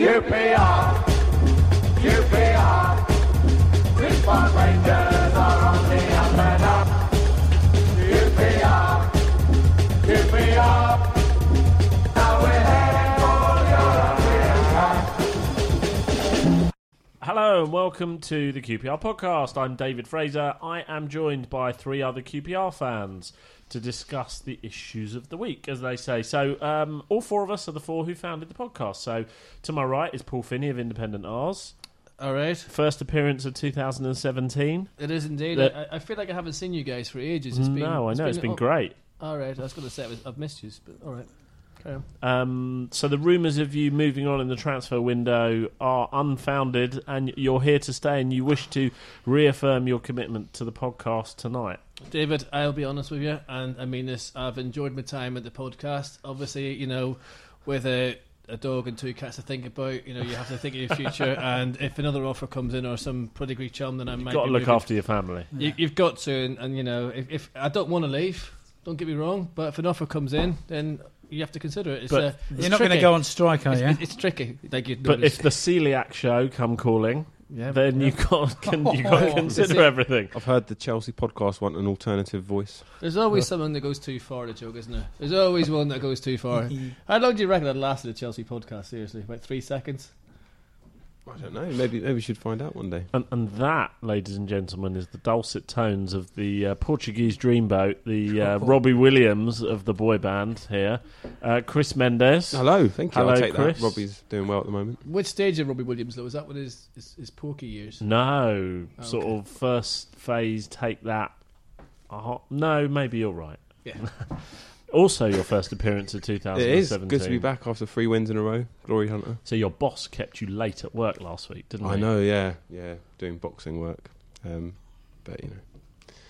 QPR, QPR, Hello and welcome to the QPR podcast. I'm David Fraser. I am joined by three other QPR fans to discuss the issues of the week, as they say. So, um, all four of us are the four who founded the podcast. So, to my right is Paul Finney of Independent Ars. All right, First appearance of 2017. it is indeed. The- I, I feel like I haven't seen you guys for ages. It's been, no, I know it's been oh, great. All right, I was going to say was- I've missed you, but all right, carry on. Um, so the rumours of you moving on in the transfer window are unfounded, and you're here to stay, and you wish to reaffirm your commitment to the podcast tonight. David, I'll be honest with you, and I mean this. I've enjoyed my time at the podcast. Obviously, you know, with a a dog and two cats to think about, you know, you have to think of your future. and if another offer comes in or some pedigree chum, then I might Got to look moving. after your family. You, you've got to, and, and you know, if, if I don't want to leave, don't get me wrong, but if an offer comes in, then you have to consider it. It's, But uh, it's You're not going to tricky. go on strike, are It's, you? it's, it's tricky. Like you But if the celiac show come calling, yeah, then you got can, you got to Oh, consider everything. I've heard the Chelsea podcast want an alternative voice. there's always someone that goes too far. The joke, isn't there? There's always one that goes too far. How long do you reckon that lasted the Chelsea podcast? Seriously, about three seconds. I don't know. Maybe maybe we should find out one day. And, and that, ladies and gentlemen, is the dulcet tones of the uh, Portuguese dreamboat, the uh, Robbie Williams of the boy band here, uh, Chris Mendes. Hello, thank you. Hello, I'll take Chris. that. Robbie's doing well at the moment. Which stage of Robbie Williams though? Is that with his his, his porky years? No, Oh, sort okay. of first phase. Take that. Uh, no, maybe you're right. Yeah. also, your first appearance of It 2017. is good to be back after three wins in a row. Glory Hunter. So your boss kept you late at work last week, didn't he? I he? know. Yeah, yeah. Doing boxing work. Um, but you know,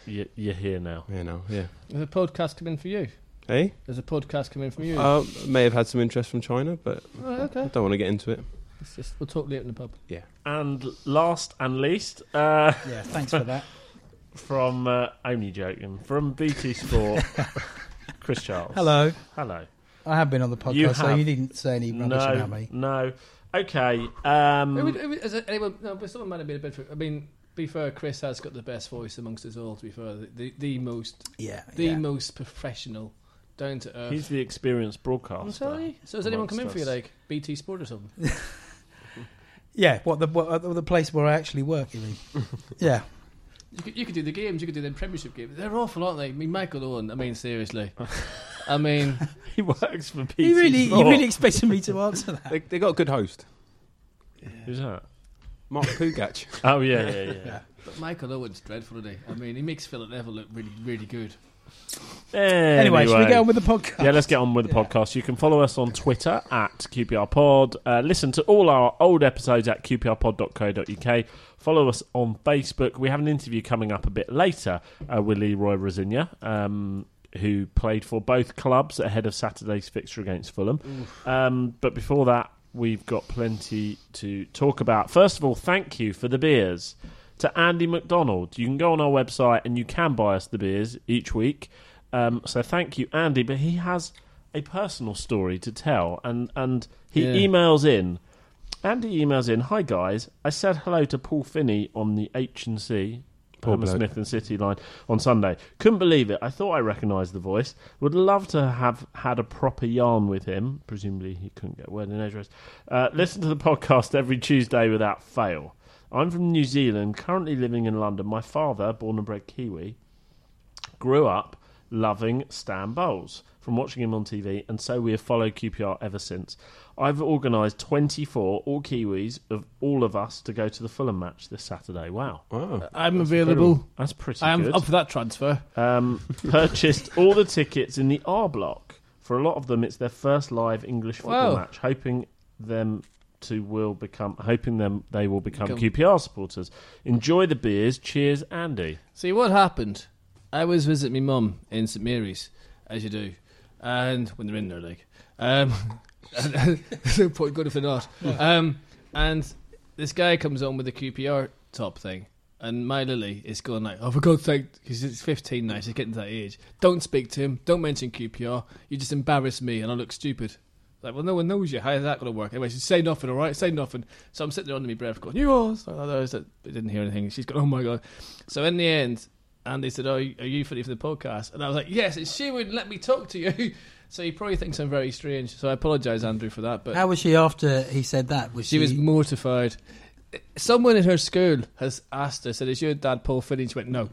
You, you're here now. yeah, no, yeah. There's a podcast coming for you. Hey, There's a podcast coming from you. uh, may have had some interest from China, but oh, I okay. don't want to get into it. It's just, we'll talk later in the pub. Yeah. And last and least, uh, yeah, thanks for that. from uh, only joking from BT Sport, Chris Charles. Hello. Hello. I have been on the podcast, You so have. you didn't say any rubbish No, about me. no. Okay. Um, Who would- who would- is it anyone, no, but someone might have been a bit. For, I mean, be fair, Chris has got the best voice amongst us all. To be fair, the the, the most Yeah. the yeah. most professional, down to earth. he's the experienced broadcaster. I'm sorry. So has anyone come in for you us. like BT Sport or something? yeah, what the what, uh, the place where I actually work, you mean? yeah. You could, you could do the games. You could do the Premiership games. They're awful, aren't they? I mean, Michael Owen. I mean, seriously. I mean, He works for BT You really, Sport. you really expected me to answer that? They they got a good host, Who's that? Mark Pougatch. Oh yeah, yeah, yeah. Yeah. but Michael Owen's dreadful, isn't he? I mean, he makes Philip Neville look really, really good. Anyway, should we get on with the podcast? Yeah, let's get on with the Yeah. podcast. You can follow us on Twitter at QPR Pod. Uh, listen to all our old episodes at qprpod.co.uk. Follow us on Facebook. We have an interview coming up a bit later uh, with Leroy Rosenior, um, who played for both clubs ahead of Saturday's fixture against Fulham. Um, but before that, we've got plenty to talk about. First of all, thank you for the beers. To Andy McDonald. You can go on our website and you can buy us the beers each week. Um, so thank you, Andy. But he has a personal story to tell, and and he Yeah. emails in. Andy emails in. Hi guys, I said hello to Paul Finney on the H and C. Hammersmith and City line on Sunday. Couldn't believe it. I thought I recognised the voice. Would love to have had a proper yarn with him. Presumably he couldn't get a word in edgewise. Uh, listen to the podcast every Tuesday without fail. I'm from New Zealand, currently living in London. My father, born and bred Kiwi, grew up loving Stan Bowles from watching him on TV, and so we have followed QPR ever since. I've organised 24 all Kiwis of all of us to go to the Fulham match this Saturday. Wow, Wow. I'm available. that's pretty I am good. up for that transfer. Um, purchased all the tickets in the R block. For a lot of them, it's their first live English football Wow. match. Hoping them to will become, hoping them they will become Become- QPR supporters. Enjoy the beers. Cheers, Andy. See what happened? I was visit my mum in St Mary's, as you do, and when they're in there, like, um, there's no point good if they're not. Um, and this guy comes on with the QPR top thing, and my Lily is going like, "Oh, for God's sake!" She's 15 now. She's getting to that age. Don't speak to him. Don't mention QPR. You just embarrass me, and I look stupid. Like, well, no one knows you. How is that going to work? Anyway, she said, say nothing, all right? Say nothing. So I'm sitting there under my breath going, you are. So I didn't hear anything. She's going, oh my God. So in the end, Andy said, oh, are you funny for the podcast? And I was like, yes. And she wouldn't let me talk to you. So he probably thinks I'm very strange. So I apologise, Andrew, for that. But How was she after he said that? Was she was mortified. Someone in her school has asked her, said, is your dad Paul Finney? She went, no.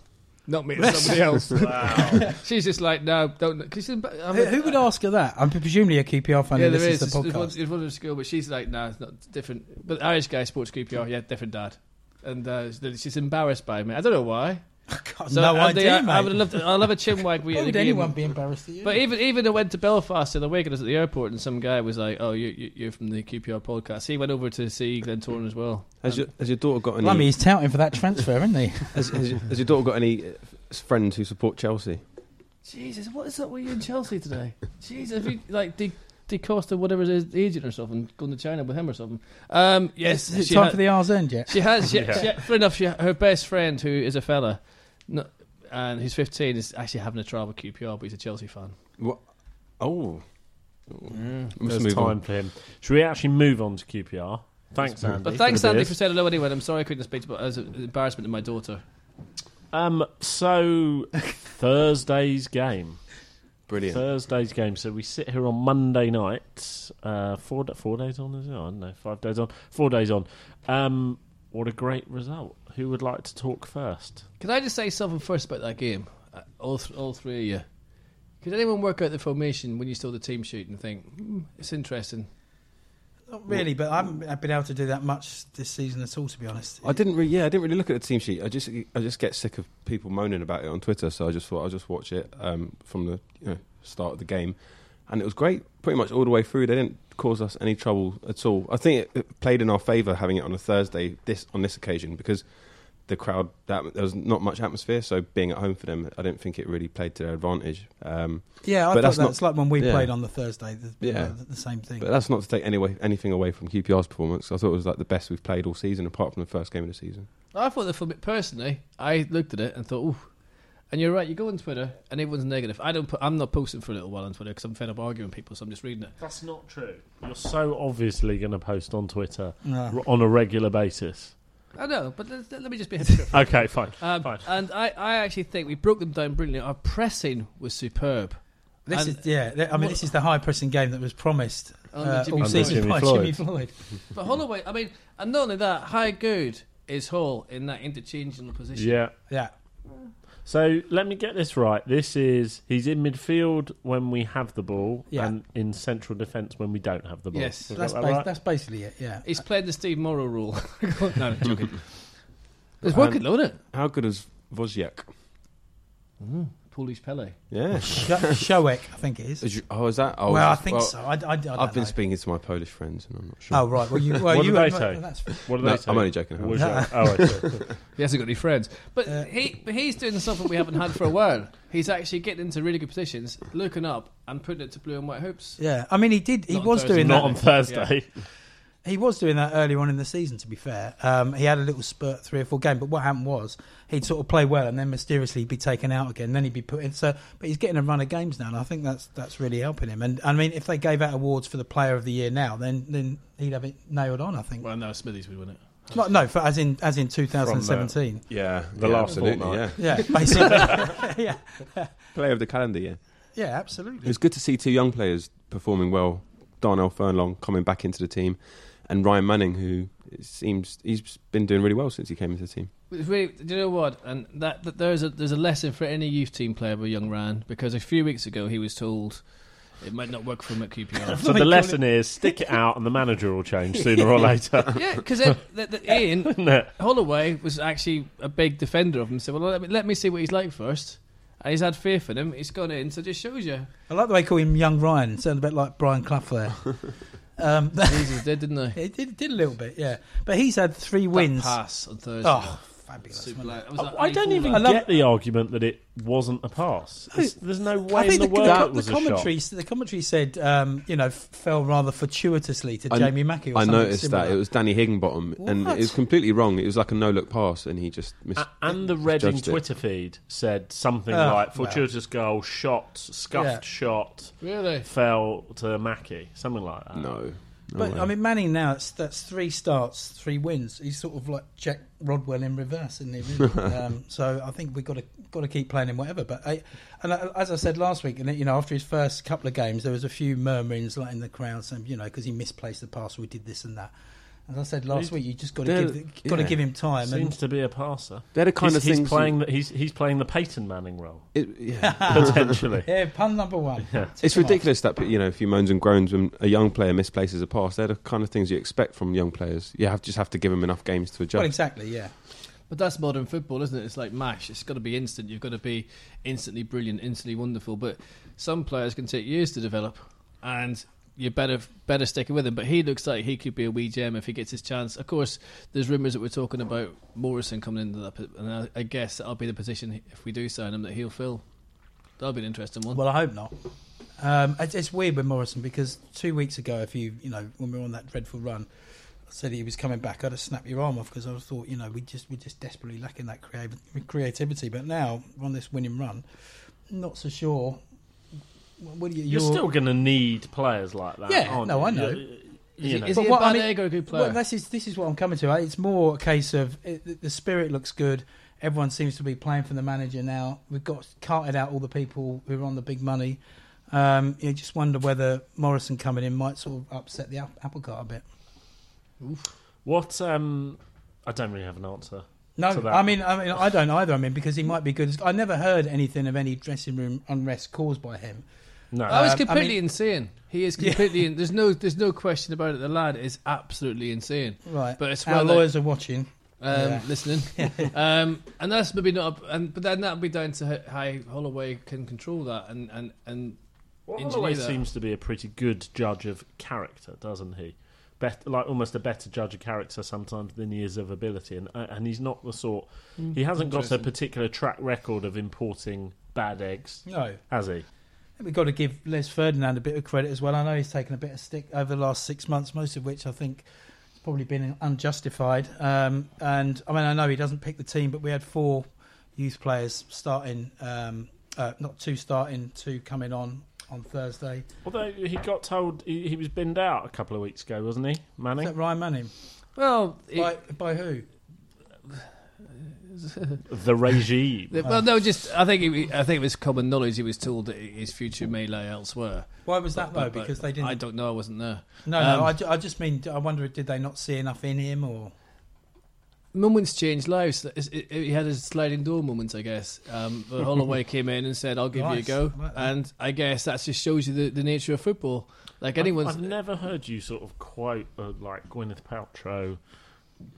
Not me, it's somebody else. Wow. She's just like, no, don't. Cause she's, I Who, who would ask her that? I'm presumably a QPR fan Yeah, who there listens is. to It's, the it's, one, podcast. it's one of school, but she's like, no, it's not different. But Irish guy, sports QPR, yeah, different dad. And uh, she's embarrassed by me. I don't know why. God, So, no Andy, idea, I, mate. I would love to. I'll have a chin wag with. Why would game. anyone be embarrassed at you? But even even I went to Belfast the other week and I was at the airport and some guy was like, "Oh, you, you you're from the QPR podcast." He went over to see Glentoran as well. Has your, has your daughter got any? Blimey, he's touting for that transfer, isn't he? has, has, your- has your daughter got any uh, friends who support Chelsea? Jesus, what is up with you in Chelsea today? Jesus, have you like De, De Costa, whatever it is, agent or something, going to China with him or something? Um, yes, Is it time ha- for the R's end yet? She has. She, Yeah. she, fair enough. She, her best friend, who is a fella, no, and who's 15, is actually having a trial with QPR, but he's a Chelsea fan. What? Oh, Mm. There's move time on. for him. Should we actually move on to QPR? Thanks, Andy. But thanks, for Andy, for saying hello anyway. I'm sorry I couldn't speak to, but as an embarrassment to my daughter. Um, so Thursday's game. Brilliant. Thursday's game. So we sit here on Monday night. Uh, four four days on, is it? I don't know. Five days on. Four days on. Um, what a great result. Who would like to talk first? Can I just say something first about that game? Uh, all, th- all three of you. Could anyone work out the formation when you saw the team sheet and think, hmm, it's interesting? Not really, but I haven't been able to do that much this season at all, to be honest. I didn't really, yeah, I didn't really look at the team sheet. I just, I just get sick of people moaning about it on Twitter. So I just thought I'll just watch it um, from the you know, start of the game, and it was great, pretty much all the way through. They didn't cause us any trouble at all. I think it, it played in our favour having it on a Thursday this on this occasion because the crowd that there was not much atmosphere. So being at home for them, I don't think it really played to their advantage. Um, Yeah, I But that's that's, not- like when we yeah. played on the Thursday, the, Yeah. the, the same thing. but that's not to take any way, anything away from QPR's performance. I thought it was like the best we've played all season, apart from the first game of the season. I thought the form- personally, I looked at it and thought, ooh. And you're right. You go on Twitter and everyone's negative. I don't. Put, I'm not posting for a little while on Twitter because I'm fed up arguing people. So I'm just reading it. That's not true. You're so obviously going to post on Twitter No. r- on a regular basis. I know, but let, let me just be a hypocrite. Okay, fine. Um, Fine. and I, I actually think we broke them down brilliantly. Our pressing was superb. This And- is yeah. th- I mean, What- this is the high pressing game that was promised Under uh, Jimmy all Floyd. season Jimmy by Floyd. Jimmy Floyd. But Holloway, I mean, and not only that, how good is Hall in that interchangeable position? Yeah. Yeah, So let me get this right. This is he's in midfield when we have the ball, Yeah. and in central defence when we don't have the ball. Yes. Have that's that bas- right? that's basically it. Yeah, He's played the Steve Morrow rule. no, no, joking. It's working, um, though, isn't it? How good is Wozniak? Mm. Polish Pele. Yeah. Sh- Shoek, I think it is. Is you- oh, is that? Oh, well, I well, think so. I, I, I don't I've been know. speaking to my Polish friends, and I'm not sure. Oh right. Well, you. Well, What you. did they well, say? That's, What do No, they say? I'm only joking. No. oh, I see. He hasn't got any friends. But Uh, he but he's doing something we haven't had for a while. He's actually getting into really good positions, looking up and putting it to blue and white hoops. yeah. I mean, he did. He Not was Thursday. doing Not that. on Thursday. He was doing that earlier on in the season. To be fair, um, he had a little spurt, three or four games. But what happened was he'd sort of play well and then mysteriously be taken out again. Then he'd be put in. So, but he's getting a run of games now, and I think that's that's really helping him. And I mean, if they gave out awards for the Player of the Year now, then then he'd have it nailed on. I think. Well, no, Smithies would win it. Not, no, for, as in as in 2017. Yeah, The yeah, last absolutely, fortnight. yeah. Yeah, basically. yeah, Player of the calendar, yeah. yeah, absolutely. It was good to see two young players performing well. Darnell Furlong coming back into the team, and Ryan Manning, who seems he's been doing really well since he came into the team. It's really, do you know what? And that, that there's a there's a lesson for any youth team player with young Ryan because a few weeks ago he was told it might not work for him at QPR. So the lesson is stick it out, and the manager will change sooner or later. yeah, because the, the, Ian Holloway was actually a big defender of him. So well, let me, let me see what he's like first. And he's had faith in him. He's gone in, so it just shows you. I like the way they call him Young Ryan. It sounds a bit like Brian Clough there. Um, Jesus did, didn't they? it did, did a little bit, yeah. But he's had three That wins. pass on Thursday. Oh, fabulous. Super wasn't it? It was I, like I don't 84 even lad. love- get the argument that it wasn't a pass. It's- there's no way I in think the the, world the, it was the a shot. commentary, the commentary said, um, you know, f- fell rather fortuitously to I- Jamie Mackie. Or I something noticed similar. that it was Danny Higginbotham, and What? it was completely wrong. It was like a no-look pass, and he just missed. A- and the Reading misjudged it. Twitter feed said something like well. fortuitous goal, shot, scuffed Yeah. shot, Really? fell to Mackie, something like that. No, no But way. I mean, Manning now it's, that's three starts, three wins. He's sort of like Jack Rodwell in reverse, isn't he? Really? um, so I think we've got to got to keep playing him whatever. But I, and I, as I said last week, and you know, after his first couple of games, there was a few murmurings like in the crowd, saying you know because he misplaced the pass, we did this and that. As I said last He's- week, you just got to They're- give got to yeah. give him time. Seems And to be a passer. they're the kind he's, of he's things. playing. The, he's he's playing the Peyton Manning role it, yeah. potentially. yeah, pun number one. Yeah. It's him off. ridiculous that you know a few moans and groans when a young player misplaces a pass. They're the kind of things you expect from young players. You have just have to give them enough games to adjust. Well, exactly. Yeah. But that's modern football, isn't it? It's like MASH. It's got to be instant. You've got to be instantly brilliant, instantly wonderful. But some players can take years to develop, and you better better stick with him. But he looks like he could be a wee gem if he gets his chance. Of course, there's rumours that we're talking about Morrison coming into that, and I, I guess that'll be the position if we do sign him that he'll fill. That'll be an interesting one. Well, I hope not. Um, it's, it's weird with Morrison because two weeks ago, if you you know when we were on that dreadful run, I said he was coming back. I'd have snapped your arm off because I thought you know we just we're just desperately lacking that creativity. But now on this winning run, not so sure. What do you? You're, still going to need players like that. Yeah, aren't no, you? I know. You- is you know. is But he a bad I mean- egg good player? Well, this is this is what I'm coming to. It's more a case of it, the- the spirit looks good. Everyone seems to be playing for the manager now. We've got carted out all the people who are on the big money. Um, you just wonder whether Morrison coming in might sort of upset the ap- apple cart a bit. What? Um, I don't really have an answer. No. I mean, I mean, I don't either. I mean, because he might be good. I never heard anything of any dressing room unrest caused by him. No, Oh, was Um, I completely mean- insane. He is completely. in, there's no. There's no question about it. The lad is absolutely insane. Right, But it's our well that- lawyers are watching. Um, Yeah. Listening, um, and that's maybe not. A, and but then that'll be down to how Holloway can control that and and and Well, Holloway that. seems to be a pretty good judge of character, doesn't he? Bet, like almost a better judge of character sometimes than he is of ability, and uh, and he's not the sort. He hasn't got a particular track record of importing bad eggs, No, has he? We've got to give Les Ferdinand a bit of credit as well. I know he's taken a bit of stick over the last six months, most of which I think has probably been unjustified. Um, and I mean, I know he doesn't pick the team, but we had four youth players starting, um, uh, not two starting, two coming on on Thursday. Although he got told he, he was binned out a couple of weeks ago, wasn't he, Is Manning? that Ryan Manning? well. he- By, by who? The regime. well, no, just I think he, I think it was common knowledge. He was told that his future may lie elsewhere. Why was that But- though? but- but Because they didn't. I don't know. I wasn't there. no, no. um, I, ju- I just mean, I wonder, did they not see enough in him, or Moments change lives. It's- it- it- He had his sliding door moments, I guess. Um, but Holloway came in and said, "I'll give you a go," I like and I guess that just shows you the, the nature of football. Like anyone's, I've, I've never heard you sort of quote a, like Gwyneth Paltrow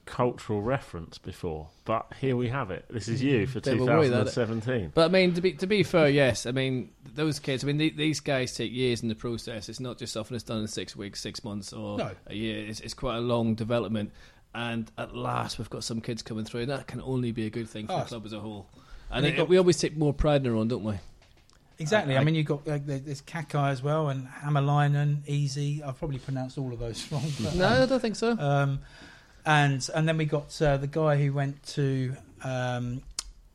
cultural reference before, but here we have it. This is you for Bit of a 2017. But I mean, to be to be fair, yes. I mean, those kids. I mean, the, these guys take years in the process. It's not just something that's done in six weeks, six months, or No. a year. It's, it's quite a long development. And at last, we've got some kids coming through, and that can only be a good thing for Oh, the club as a whole. And And it- got- we always take more pride in our own, don't we? Exactly. I, I- mean, you've got like, there- there's Kakay as well, and Hammerlinen, Easy. I've probably pronounced all of those wrong. But, No, I um, don't think so. um, and and then we got uh, the guy who went to um,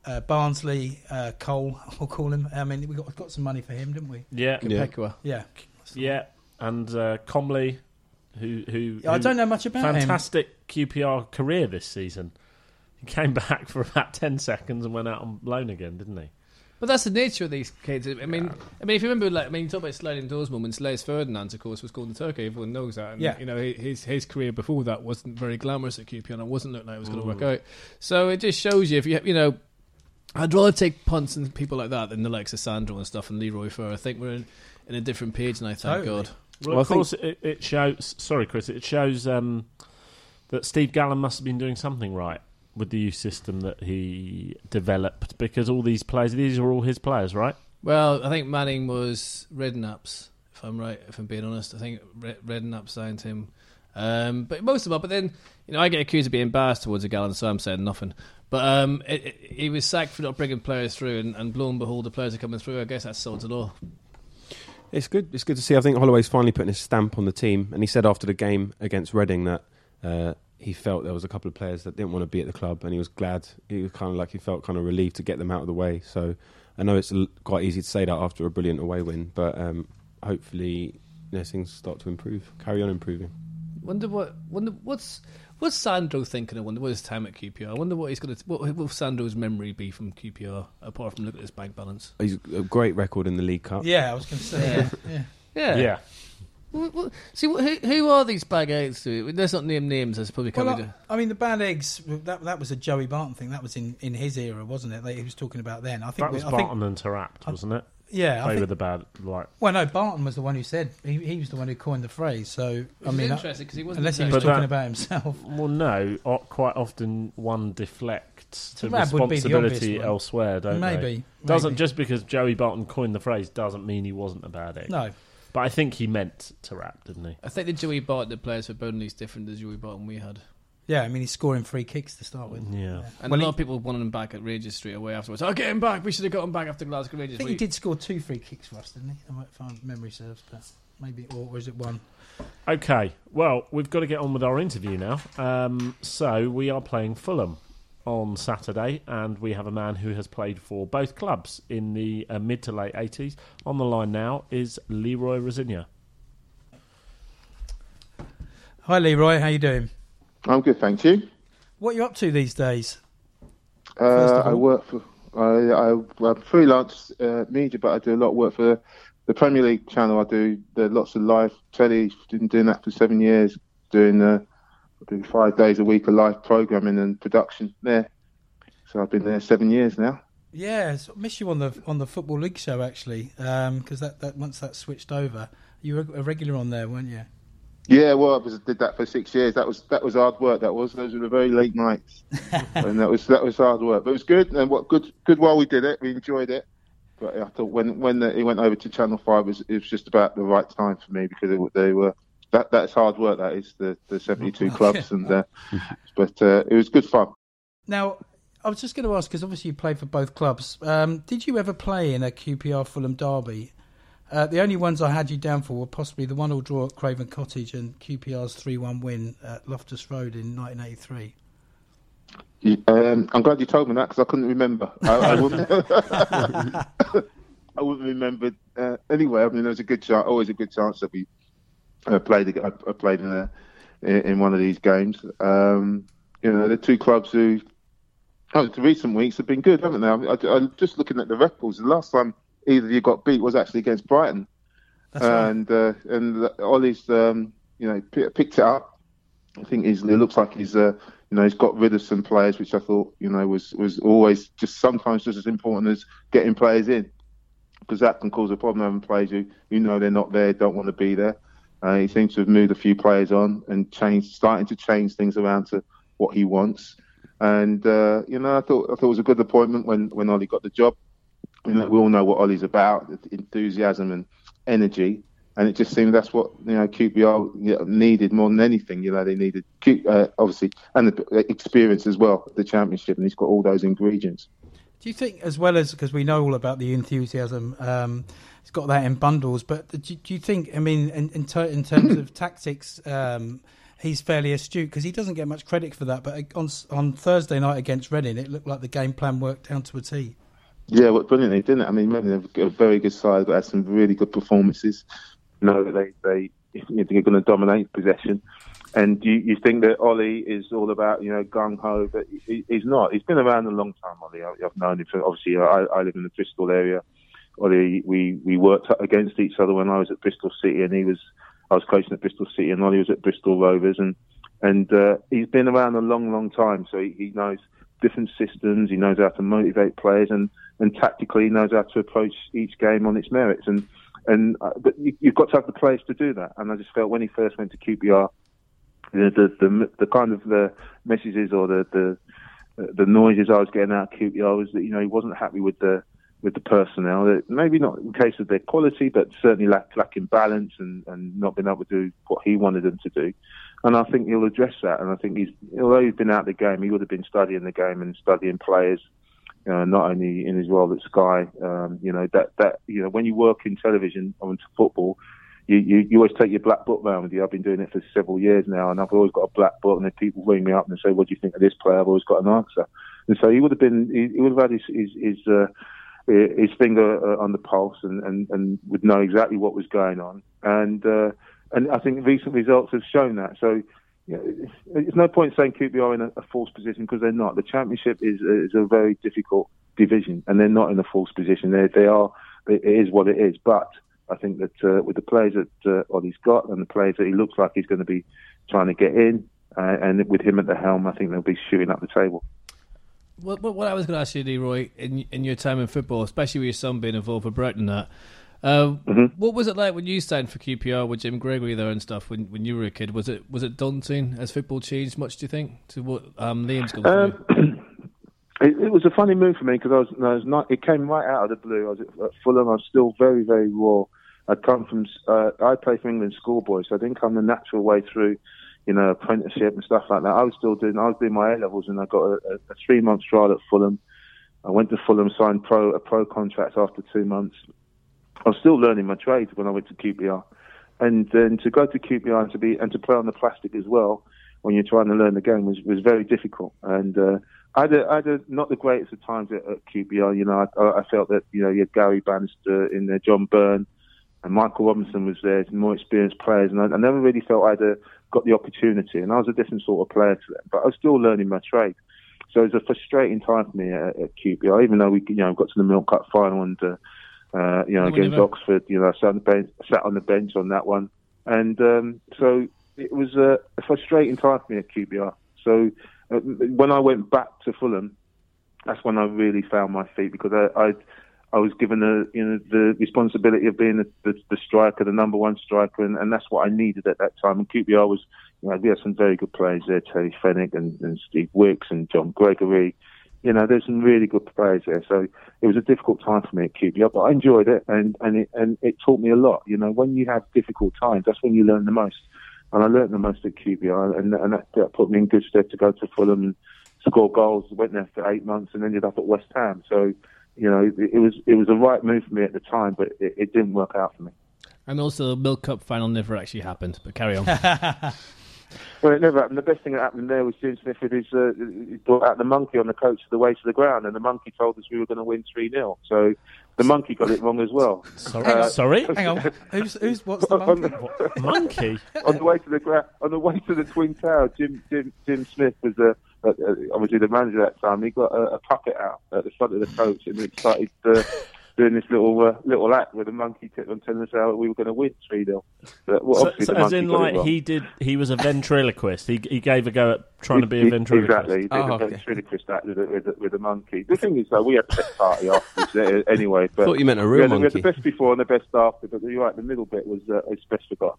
uh, Barnsley, uh, Cole. I'll call him. I mean, we got got some money for him, didn't we? Yeah, Yeah. Yeah. yeah, and uh, Comley, who who, I who- don't know much about him. fantastic QPR career this season. He came back for about ten seconds and went out on loan again, didn't he? But that's the nature of these kids. I mean, I mean, if you remember, like, I mean, you talk about sliding doors moments. Les Ferdinand, of course, was called to Turkey. Everyone knows that. And, Yeah. You know, his his career before that wasn't very glamorous at QPR, and it wasn't looking like it was going to work out. So it just shows you, if you, you know, I'd rather take punts and people like that than the likes of Sandro and stuff and Leroy Fer. I think we're in, in a different page now. Thank Totally. God. Well, Well, of I think- course, it, it shows. Sorry, Chris. It shows um, that Steve Gallen must have been doing something right with the youth system that he developed because all these players, these are all his players, right? Well, I think Manning was Redknapp's, if I'm right, if I'm being honest. I think Red- Redknapp signed him, Um, but most of them are. But then, you know, I get accused of being biased towards a Gallen, so I'm saying nothing. But um, it, it, he was sacked for not bringing players through, and, and lo and behold, the players are coming through. I guess that's sold to law. It's good. It's good to see. I think Holloway's finally putting his stamp on the team, and he said after the game against Reading that uh, he felt there was a couple of players that didn't want to be at the club, and he was glad. He was kind of like he felt kind of relieved to get them out of the way. So I know it's quite easy to say that after a brilliant away win, but um, hopefully you know, things start to improve, carry on improving. Wonder what? Wonder what's what's Sandro thinking? I wonder what his time at QPR. I wonder what he's going to. What will Sandro's memory be from QPR apart from look at his bank balance? He's a great record in the League Cup. Yeah, I was going to say. Yeah. yeah. Yeah. Yeah. Wh- wh- See, who, who are these bag eggs? To Let's not name names. That's probably Well, coming. I, I mean, the bad eggs. That that was a Joey Barton thing. That was in, in his era, wasn't it? That he was talking about then. I think. That we- was I think Barton and Taarabt, wasn't it? yeah, I They were the bad, like. well, no, Barton was the one who said he, he was the one who coined the phrase. So I mean, uh, interesting because he wasn't. unless he was talking that- about himself. Well, no. Quite often, one deflects the Taarabt would be the responsibility elsewhere, don't they? maybe Doesn't just because Joey Barton coined the phrase doesn't mean he wasn't a bad egg. no. But I think he meant to rap, didn't he? I think the Joey Barton that plays for Burnley is different to the Joey Barton we had. Yeah, I mean, he's scoring free kicks to start with. Yeah. And Well, a lot he- of people wanted him back at Rangers straight away afterwards. Oh, get him back! We should have got him back after Glasgow Rangers. I Rangers. think he did score two free kicks for us, didn't he? I might find memory serves, but maybe or was it one? Okay, well, we've got to get on with our interview now. Um, so we are playing Fulham on Saturday, and we have a man who has played for both clubs in the uh, mid to late 80s. On the line now is Leroy Rosenior. Hi, Leroy. How you doing? I'm good, thank you. What are you up to these days? Uh, I work for I, I I'm freelance uh, media, but I do a lot of work for the Premier League channel. I do the lots of live telly. Been doing that for seven years. Doing uh, I do five days a week of live programming and production there. So I've been there seven years now. Yeah, so I miss you on the on the football league show actually, um, because that, that once that switched over, you were a regular on there, weren't you? Yeah, well, I was, did that for six years. That was that was hard work. That was those were the very late nights, and that was that was hard work. But it was good, and what good good while we did it, we enjoyed it. But I thought when when it went over to Channel Five, it was it was just about the right time for me because it, they were that that's hard work. That is the the seventy two clubs, and uh, but uh, it was good fun. Now, I was just going to ask because obviously you played for both clubs. Um, did you ever play in a QPR Fulham derby? Uh, the only ones I had you down for were possibly the one-all draw at Craven Cottage and QPR's three-one win at Loftus Road in 1983. Um, I'm glad you told me that because I couldn't remember. I, I wouldn't. I wouldn't remember uh, anyway. I mean, there was a good chance, always a good chance that we uh, played. I, I played in a in, one of these games. Um, you know, the two clubs who. Oh, the recent weeks have been good, haven't they? I, I, I'm just looking at the records. The last time either of you got beat was actually against Brighton That's right. and uh, and Ollie's um, you know p- picked it up. I think he's, it looks like he's uh, you know he's got rid of some players, which I thought you know was was always just sometimes just as important as getting players in, because that can cause a problem having players who you know they're not there, don't want to be there. Uh, he seems to have moved a few players on and changed, starting to change things around to what he wants. And uh, you know, I thought I thought it was a good appointment when when Ollie got the job. You know, we all know what Ollie's about: enthusiasm and energy. And it just seemed that's what you know QPR you know, needed more than anything. You know, they needed uh, obviously and the experience as well, the championship, and he's got all those ingredients. Do you think, as well as because we know all about the enthusiasm, um, it's got that in bundles. But do, do you think? I mean, in in, ter- in terms of tactics, um, he's fairly astute because he doesn't get much credit for that. But on on Thursday night against Reading, it looked like the game plan worked down to a T. Yeah, well, brilliantly, didn't it? I mean, they've got a very good side, but had some really good performances. You know that they they they're going to dominate possession, and you, you think that Ollie is all about you know gung ho, but he, he's not. He's been around a long time, Ollie. I, I've known him. For, obviously, I, I live in the Bristol area. Ollie, we we worked against each other when I was at Bristol City, and he was I was coaching at Bristol City, and Ollie was at Bristol Rovers, and and uh, he's been around a long, long time, so he, he knows different systems. He knows how to motivate players, and and tactically he knows how to approach each game on its merits. And and uh, but you, you've got to have the players to do that. And I just felt when he first went to QPR, the the the, the kind of the messages or the the the noises I was getting out of QPR was that you know he wasn't happy with the with the personnel. Maybe not in case of their quality, but certainly lack, lacking balance and, and not being able to do what he wanted them to do. and I think he'll address that. And I think he's although he's been out of the game, he would have been studying the game and studying players. Uh, not only in his role at Sky, um, you know that that you know when you work in television or into football, you, you, you always take your black book round with you. I've been doing it for several years now, and I've always got a black book. And if people ring me up and say, "What do you think of this player?" I've always got an answer. And so he would have been, he, he would have had his his his, uh, his finger uh, on the pulse and, and, and would know exactly what was going on. And uh, and I think recent results have shown that. So. There's no point saying QPR in a, a false position because they're not. The Championship is is a very difficult division, and they're not in a false position. They they are. It is what it is. But I think that uh, with the players that uh, Ollie's got and the players that he looks like he's going to be trying to get in, uh, and with him at the helm, I think they'll be shooting up the table. What, what, what I was going to ask you, Leroy, in in your time in football, especially with your son being involved with Brighton, that. Uh, What was it like when you signed for QPR with Jim Gregory there and stuff when, when you were a kid? Was it was it daunting? Has football changed much? Do you think to what um, Liam's gone through? Um, it, it was a funny move for me because I was, I was not. It came right out of the blue. I was at, at Fulham. I was still very, very raw. I'd come from. Uh, I played for England schoolboys, so I didn't come the natural way through, you know, apprenticeship and stuff like that. I was still doing. I was doing my A levels, and I got a, a, a three month trial at Fulham. I went to Fulham, signed pro a pro contract after two months. I was still learning my trade when I went to QPR, and then to go to QPR and to be and to play on the plastic as well when you're trying to learn the game was, was very difficult. And uh, I had, a, I had a, not the greatest of times at, at QPR. You know, I, I felt that you know you had Gary Bannister in there, John Byrne, and Michael Robinson was there, more experienced players, and I, I never really felt I'd uh, got the opportunity. And I was a different sort of player to them, but I was still learning my trade. So it was a frustrating time for me at, at QPR, even though we you know got to the Milk Cup final and. Uh, uh, you know, And against Oxford. You know, I sat on the bench, sat on the bench on that one, and um, so it was a, a frustrating time for me at QPR. So uh, when I went back to Fulham, that's when I really found my feet because I I, I was given the you know the responsibility of being the, the, the striker, the number one striker, and, and that's what I needed at that time. And QPR was, you know, we had some very good players there, Terry Fenwick and, and Steve Wicks and John Gregory. You know, there's some really good players there. So it was a difficult time for me at QPR, but I enjoyed it and and it, and it taught me a lot. You know, when you have difficult times, that's when you learn the most. And I learned the most at QPR, and, and that, that put me in good stead to go to Fulham and score goals. Went there for eight months and ended up at West Ham. So, you know, it, it was it was a right move for me at the time, but it, it didn't work out for me. And also, the Milk Cup final never actually happened. But carry on. Well, it never happened. The best thing that happened there was Jim Smith with his uh, he brought out the monkey on the coach of the way to the ground, and the monkey told us we were going to win three 0 So the monkey got it wrong as well. Sorry, Uh, sorry, Hang on, who's who's what's the on, monkey? the, monkey. on the way to the ground, on the way to the Twin Tower, Jim Jim, Jim Smith was uh, uh, obviously the manager at that time. He got a, a puppet out at the front of the coach and he started uh, doing this little uh, little act with the monkey kept on telling us how we were going to win three 0 well, So, so as in, got like he did, he was a ventriloquist. He he gave a go at trying to be a ventriloquist. Exactly. He did Oh, a okay. ventriloquist act with a, with, a, with a monkey. The thing is, though, we had a best party afterwards uh, anyway. But I Thought you meant a we real had, we had the best before and the best after, but you're right, the middle bit was uh, is best forgotten.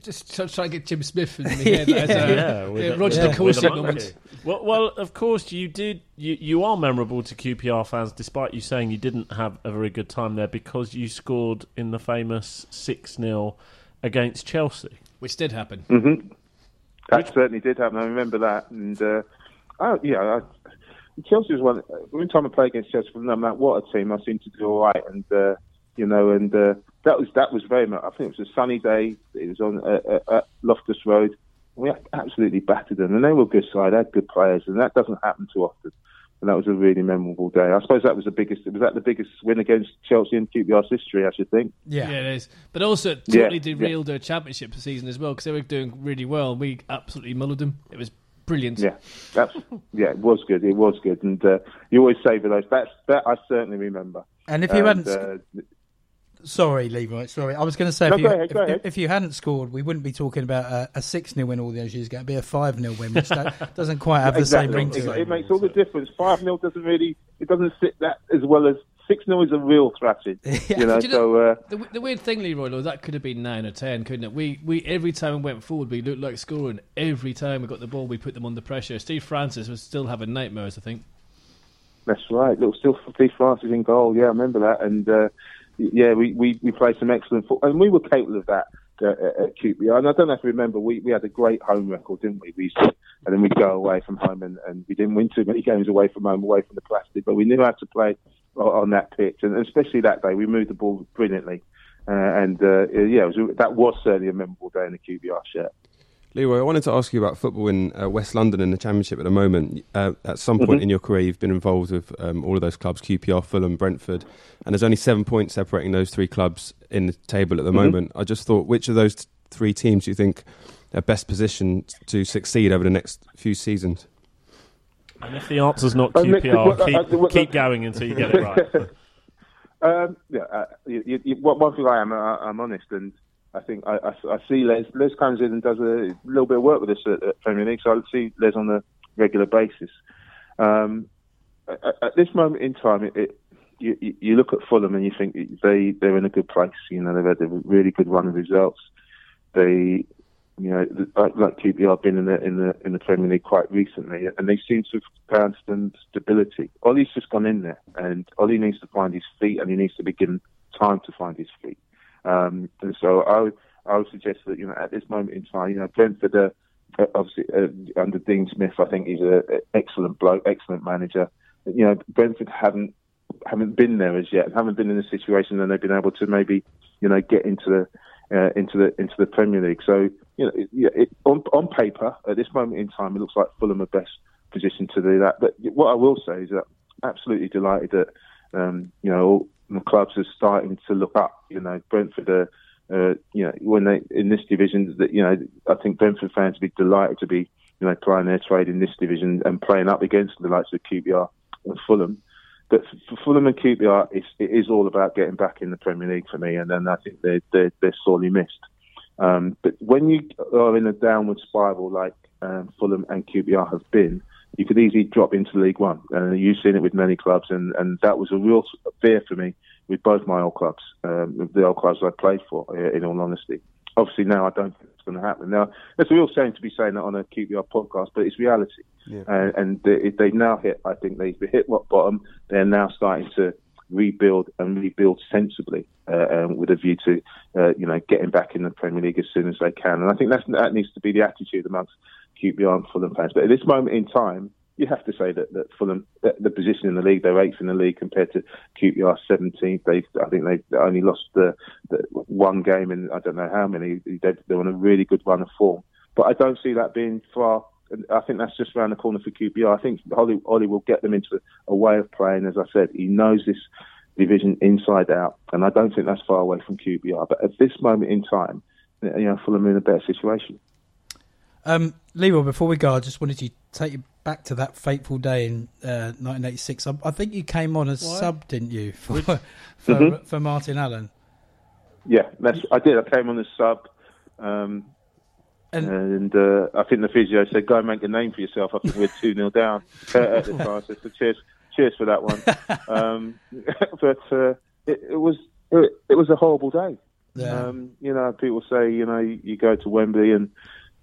Just try, try and get Jim Smith in the head. as, uh, Yeah, with yeah, Roger with the a- Corsi moment. Well, well, of course you did. You you are memorable to QPR fans, despite you saying you didn't have a very good time there because you scored in the famous six 0 against Chelsea. Which did happen. hmm That certainly did happen. I remember that. And uh, oh, yeah, I, Chelsea was one. Every time I play against Chelsea, no matter what a team, I seem to do all right. And uh, you know, and uh, that was that was very much. I think it was a sunny day. It was on uh, uh, at Loftus Road. We absolutely battered them, and they were a good side. They had good players, and that doesn't happen too often. And that was a really memorable day. I suppose that was the biggest. Was that the biggest win against Chelsea in QPR's history? I should think. Yeah. Yeah. it is. But also, it Yeah, totally yeah. derailed their championship season as well because they were doing really well. We absolutely mullered them. It was brilliant. Yeah, that's yeah. It was good. It was good, and uh, you always savour those. That's that I certainly remember. And if you hadn't, uh, sorry, Leroy, sorry, I was going to say No, if, you, ahead, if, if- you hadn't scored, we wouldn't be talking about a, a six 0 win all those years ago. It'd be a five 0 win, which that doesn't quite have the exactly. same ring to it, it. it makes all the difference. Five 0 doesn't really. It doesn't sit that as well as six 0 is a real thrashing. Yeah. You know, But you know- so uh, The, the weird thing, Leroy, though, that could have been nine or ten, couldn't it? We we every time we went forward, we looked like scoring. Every time we got the ball, we put them under pressure. Steve Francis was still having nightmares, I think. That's right. Little still Steve Francis in goal. Yeah, I remember that. And uh, yeah, we, we, we played some excellent football, and we were capable of that. uh, at QPR. And I don't know if you remember, we, we had a great home record, didn't we? we to, and then we'd go away from home, and, and we didn't win too many games away from home, away from the plastic, but we knew how to play on that pitch, and especially that day, we moved the ball brilliantly. Uh, and uh, yeah, was, that was certainly a memorable day in the QPR shirt. Leroy, I wanted to ask you about football in uh, West London in the Championship at the moment. Uh, at some point Mhm. in your career, you've been involved with um, all of those clubs QPR, Fulham, Brentford, and there's only seven points separating those three clubs in the table at the Mhm. moment. I just thought, which of those t- three teams do you think are best positioned to succeed over the next few seasons? And if the answer's not Uh, QPR, uh, keep, keep going until you get it right. Um, yeah, uh, you, you, you, one one thing I am, I, I'm honest, and I think I, I, I see Les. Les comes in and does a little bit of work with us at, at Premier League, so I see Les on a regular basis. Um, at, at this moment in time, it, it, you, you- look at Fulham and you think they they're in a good place. You know, they've had a really good run of results. They, you know, like, like QPR been in the in the in the Premier League quite recently, and they seem to have found some stability. Ollie's just gone in there, and Ollie needs to find his feet, and he needs to be given time to find his feet. Um, and so I would, I would suggest that you know at this moment in time, you know Brentford, uh, uh, obviously uh, under Dean Smith, I think he's an excellent bloke, excellent manager. You know Brentford haven't haven't been there as yet, haven't been in a situation that they've been able to maybe you know get into the uh, into the into the Premier League. So you know, it, it, on on paper at this moment in time, it looks like Fulham are best positioned to do that. But what I will say is that absolutely delighted that um, you know clubs are starting to look up. You know, Brentford are. Uh, you know, when they in this division, that you know, I think Brentford fans would be delighted to be, you know, playing their trade in this division and playing up against the likes of QPR and Fulham. But for Fulham and QPR, it's, it is all about getting back in the Premier League for me, and then I think they're they're, they're sorely missed. Um, but when you are in a downward spiral like um, Fulham and QPR have been, you could easily drop into League One, and you've seen it with many clubs, and, and that was a real fear for me with both my old clubs, um, the old clubs I played for. uh, In all honesty, obviously now I don't think it's going to happen. Now it's a real shame to be saying that on a QPR podcast, but it's reality. Yeah. Uh, and they, they've now hit. I think they've hit rock bottom. They're now starting to rebuild and rebuild sensibly, uh, um, with a view to, uh, you know, getting back in the Premier League as soon as they can. And I think that's, that needs to be the attitude amongst QPR and Fulham fans. But at this moment in time, you have to say that, that Fulham, that the position in the league, they're eighth in the league compared to QPR 17th. They, I think they only lost the, the one game in I don't know how many. They're, they're on a really good run of form. But I don't see that being far. I think that's just around the corner for QPR. I think Ollie, Ollie will get them into a way of playing. As I said, he knows this division inside out, and I don't think that's far away from QPR. But at this moment in time, you know, Fulham are in a better situation. Um, Leroy, before we go, I just wanted to take you back to that fateful day in uh, 1986. I, I think you came on as Why? sub, didn't you, for for, Mhm. for Martin Allen? Yeah, that's, I did. I came on as sub. Um, And And uh, I think the physio said, "Go and make a name for yourself." I think we're two 0 down uh, at the time. So cheers, cheers for that one. Um, but uh, it, it was it, it was a horrible day. Yeah. Um, you know, people say you know you, you go to Wembley, and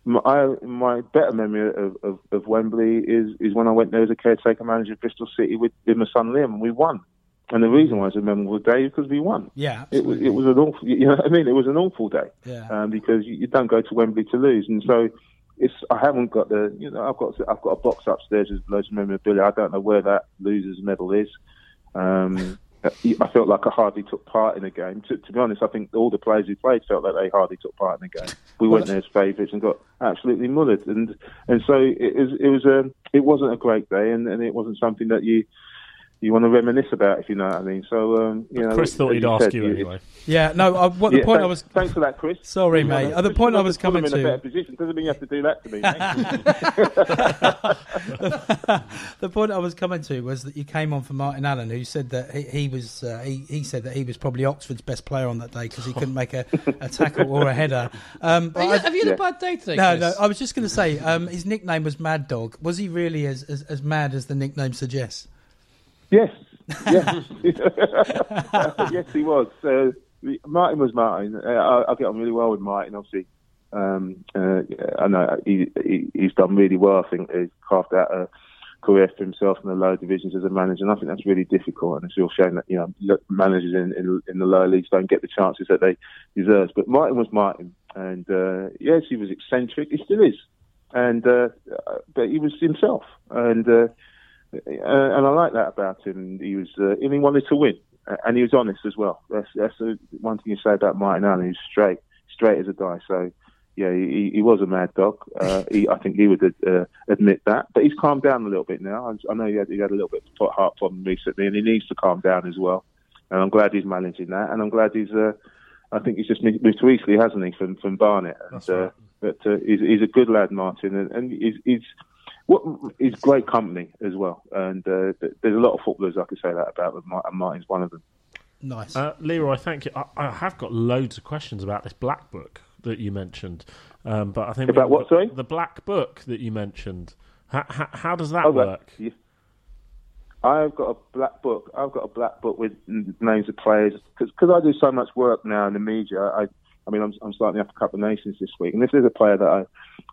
my, my better memory of, of, of Wembley is is when I went there as a caretaker manager of Bristol City with, with my son Liam, and we won. And the reason why it's a memorable day is because we won. yeah, It was it was an awful, you know what I mean? It was an awful day yeah. um, because you, you don't go to Wembley to lose. And so it's I haven't got the you know I've got I've got a box upstairs with loads of memorabilia. I don't know where that losers medal is. Um, I felt like I hardly took part in the game. To, to be honest, I think all the players who played felt like they hardly took part in the game. We Well, went there as favourites and got absolutely mullered, and and so it was it was a it wasn't a great day, and, and it wasn't something that you you want to reminisce about, if you know what I mean. So um, you know, Chris thought he'd you ask said, you you- anyway. Yeah, no. I, what the yeah, point I was thanks for that, Chris. sorry, mate. Uh, the point I was Put them coming in a better to. position doesn't mean you have to do that to me. mate. the point I was coming to was that you came on for Martin Allen, who said that he, he was uh, he, he said that he was probably Oxford's best player on that day because he couldn't make a, a tackle or a header. Um, but Have you, I- have you had Yeah. a bad day today? no, Chris? no. I was just going to say um, his nickname was Mad Dog. Was he really as, as, as mad as the nickname suggests? Yes, yes, yes, he was. Uh, Martin was Martin. Uh, I, I get on really well with Martin. Obviously, um, uh, I know he, he, he's done really well. I think he's carved out a career for himself in the lower divisions as a manager, and I think that's really difficult. And it's a real shame that you know managers in, in, in the lower leagues don't get the chances that they deserve. But Martin was Martin, And uh, yes, he was eccentric. He still is, and uh, uh, but he was himself, and uh, and I like that about him. He was uh, and he wanted to win, uh, and he was honest as well. That's that's the one thing you say about Martin Allen. He's straight, straight as a die. So. Yeah, he, he was a mad dog. Uh, he, I think he would uh, admit that, but he's calmed down a little bit now. I, I know he had, he had a little bit of heart problem recently, and he needs to calm down as well. And I'm glad he's managing that, and I'm glad he's. Uh, I think he's just moved to Eastleigh, hasn't he, from from Barnet? And, That's right. uh, but uh, he's, he's a good lad, Martin, and, and he's, he's what he's great company as well. And uh, there's a lot of footballers I could say that about, but and Martin's one of them. Nice. Uh, Leroy, thank you. I, I have got loads of questions about this black book that you mentioned, um, but I think About what, sorry? The black book that you mentioned. How, how, how does that Oh, work? yeah. I've got a black book. I've got a black book with names of players because I do so much work now in the media. I, I mean, I'm, I'm starting the a Cup of Nations this week, and if there's a player that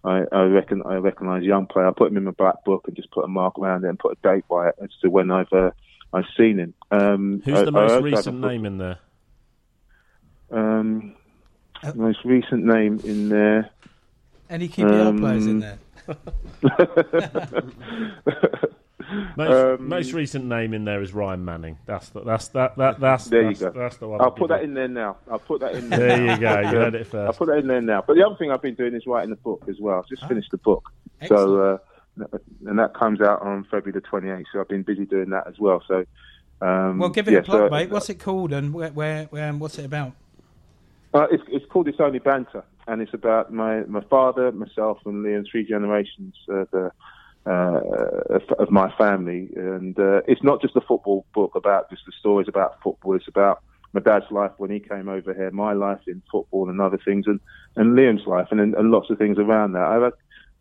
I, I, I reckon I recognise, young player, I put him in my black book and just put a mark around it and put a date by it as to when I've uh, I've seen him. Um, Who's I- the most also have a recent book- name in there? Um, most recent name in there. Any QPR um, players in there? Most, Um, most recent name in there is Ryan Manning. That's the, that's that that that's There you that's, go. that's the one. I'll I'll put that in there now. I'll put that in there. There you go. You Um, heard it I'll put that in there now. But the other thing I've been doing is writing the book as well. I've just Ah. finished the book. So, uh, and that comes out on February the 28th. So I've been busy doing that as well. So, um, well, give it yeah, a plug, so- mate. What's it called and where, where, where and what's it about? Uh, it's, it's called It's Only Banter, and it's about my, my father, myself, and Liam, three generations of, uh, uh, of, my family. And uh, it's not just a football book about just the stories about football. It's about my dad's life when he came over here, my life in football and other things, and, and Liam's life, and, and lots of things around that. I've had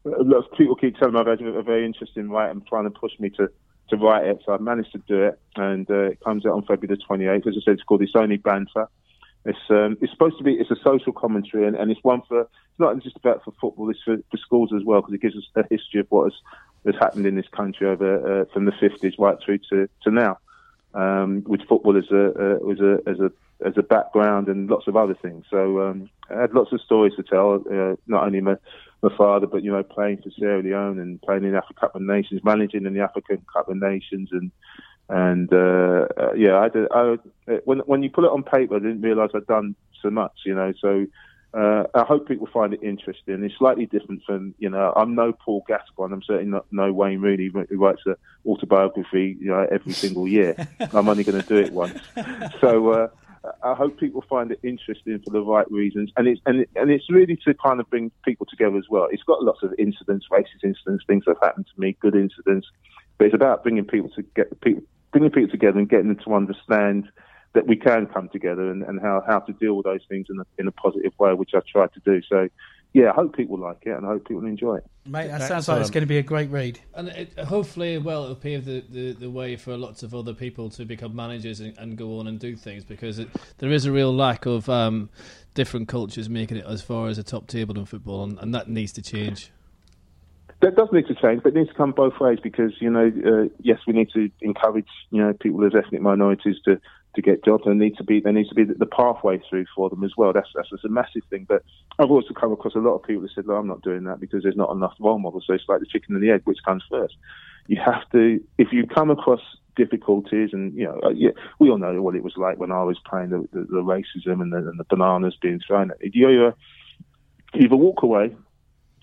a lot of people keep telling me I've had a very interesting write and trying to push me to, to write it. So I've managed to do it, and uh, it comes out on February the 28th. As I said, it's called It's Only Banter. It's um, it's supposed to be it's a social commentary and, and it's one for it's not just about for football it's for, for schools as well because it gives us a history of what has, has happened in this country over uh, from the 50s right through to, to now um, with football as a uh, as a as a as a background and lots of other things so um, I had lots of stories to tell uh, not only my my father but you know playing for Sierra Leone and playing in the African Cup of Nations managing in the African Cup of Nations and and uh, uh, yeah, I, did, I when when you put it on paper, I didn't realise I'd done so much, you know. So uh, I hope people find it interesting. It's slightly different from you know. I'm no Paul Gascoigne. I'm certainly not no Wayne Rooney who writes an autobiography, you know, every single year. I'm only going to do it once. So. Uh, I hope people find it interesting for the right reasons, and it's and it, and it's really to kind of bring people together as well. It's got lots of incidents, racist incidents, things that have happened to me, good incidents, but it's about bringing people to get people, bringing people together and getting them to understand that we can come together and, and how, how to deal with those things in a, in a positive way, which I try to do. So, yeah, I hope people like it and I hope people enjoy it. Mate, that sounds like it's going to be a great read. And it, hopefully, well, it'll pave the, the, the way for lots of other people to become managers and, and go on and do things because it, there is a real lack of um, different cultures making it as far as a top table in football, and, and that needs to change. That does need to change, but it needs to come both ways because you know, uh, yes, we need to encourage you know people as ethnic minorities to, to get jobs. There needs to be there needs to be the pathway through for them as well. That's that's, that's a massive thing. But I've also come across a lot of people who said, "No, I'm not doing that because there's not enough role models." So it's like the chicken and the egg, which comes first. You have to if you come across difficulties, and you know, uh, yeah, we all know what it was like when I was playing the, the, the racism and the, and the bananas being thrown at you either walk away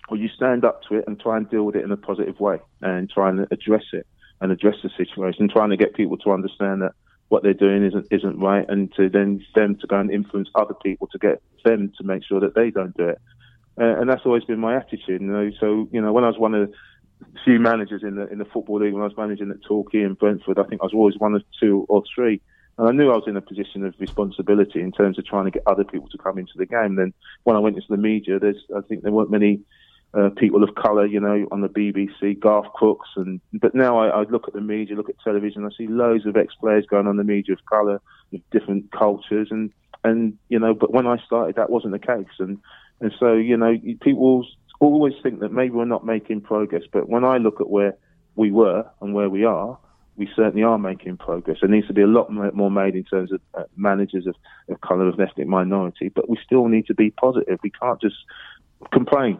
or you stand up to it and try and deal with it in a positive way and try and address it and address the situation, trying to get people to understand that what they're doing isn't isn't right, and to then them to go and influence other people to get them to make sure that they don't do it. Uh, and that's always been my attitude. You know, so you know, when I was one of the few managers in the in the football league, when I was managing at Torquay and Brentford, I think I was always one of two or three. And I knew I was in a position of responsibility in terms of trying to get other people to come into the game. Then when I went into the media, there's I think there weren't many uh, people of colour, you know, on the BBC, Garth Crooks, and but now I, I look at the media, look at television, I see loads of ex-players going on the media of colour, of different cultures, and and you know, but when I started, that wasn't the case, and and so you know, people always think that maybe we're not making progress, but when I look at where we were and where we are, we certainly are making progress. There needs to be a lot more made in terms of uh, managers of, of colour of ethnic minority, but we still need to be positive. We can't just complain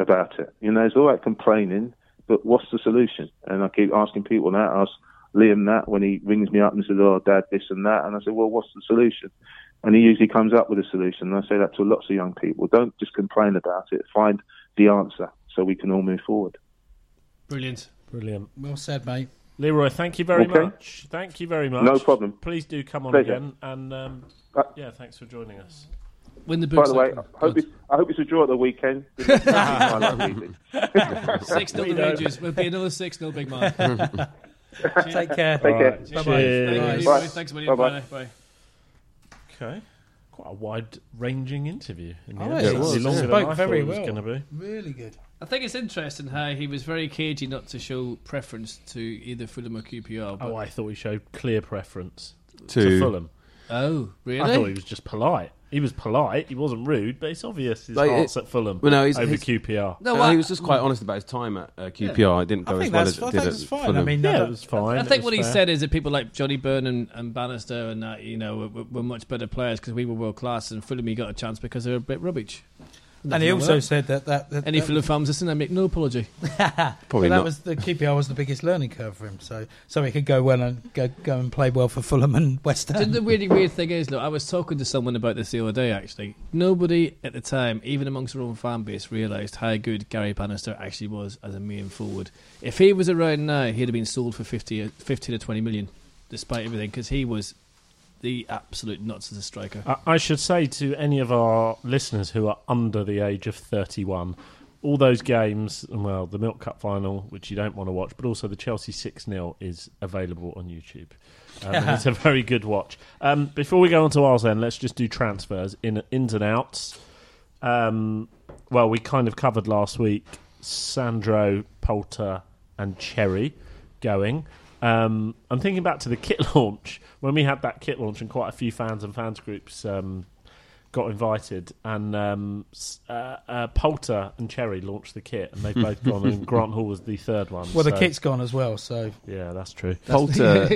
about it. You know, it's all right complaining, but what's the solution? And I keep asking people that. I ask Liam that when he rings me up and says, "Oh, Dad, this and that," and I say, "Well, what's the solution?" And he usually comes up with a solution. And I say that to lots of young people: don't just complain about it. Find the answer so we can all move forward. Brilliant. Brilliant. Well said, mate. Leroy, thank you very Okay. much. Thank you very much. No problem. Please do come on Pleasure. again. And um, yeah, thanks for joining us. When the By the way, open. I hope, Good. it's, I hope it's a draw at the weekend. My luck easy. Six nil We the don't. Rangers. Will be another six nil, big man. Take care. Take care. Bye-bye. Thank you, Cheers. Bye. Thanks, buddy. Bye-bye. Bye. Bye. Okay. Quite a wide-ranging interview. In the Oh, end. it It's was. longer than Spoke I very thought it was well. going to be. Really good. I think it's interesting how he was very cagey not to show preference to either Fulham or QPR. But, Oh, I thought he showed clear preference To- to Fulham. oh, really? I thought he was just polite. He was polite. He wasn't rude, but it's obvious his Like, heart's at Fulham Well, no, he's- over he's- QPR. no, I, he was just quite honest about his time at uh, QPR. It didn't go I as think well that's, as I it think did that's at fine. Fulham. I mean, Yeah, no, it was fine. I think was what he said is that people like Johnny Byrne and, and Bannister and that, you know, were, were much better players because we were world class and Fulham he got a chance because they were a bit rubbish. And he also said that that, that, Any that, Fulham fans listen, I make no apology. Probably that not. was the QPR was the biggest learning curve for him. So so he could go well and go go and play well for Fulham and West Do you know Ham. the really weird thing is, look, I was talking to someone about this the other day. Actually, nobody at the time, even amongst their own fan base, realised how good Gary Bannister actually was as a main forward. If he was around now, he'd have been sold for 50, 50 to twenty million, despite everything, because he was the absolute nuts as a striker. I, I should say to any of our listeners who are under the age of 31, all those games, well, the Milk Cup final, which you don't want to watch, but also the Chelsea 6 0 is available on YouTube. Um, it's a very good watch. Um, before we go on to ours, then, let's just do transfers in ins and outs. Um, well, we kind of covered last week Sandro, Polter, and Chery going. Um, I'm thinking back to the kit launch when we had that kit launch, and quite a few fans and fans groups um, got invited, and um, uh, uh, Polter and Chery launched the kit, and they've both gone, and Grant Hall was the third one. Well, the so- kit's gone as well. So yeah, that's true. Polter,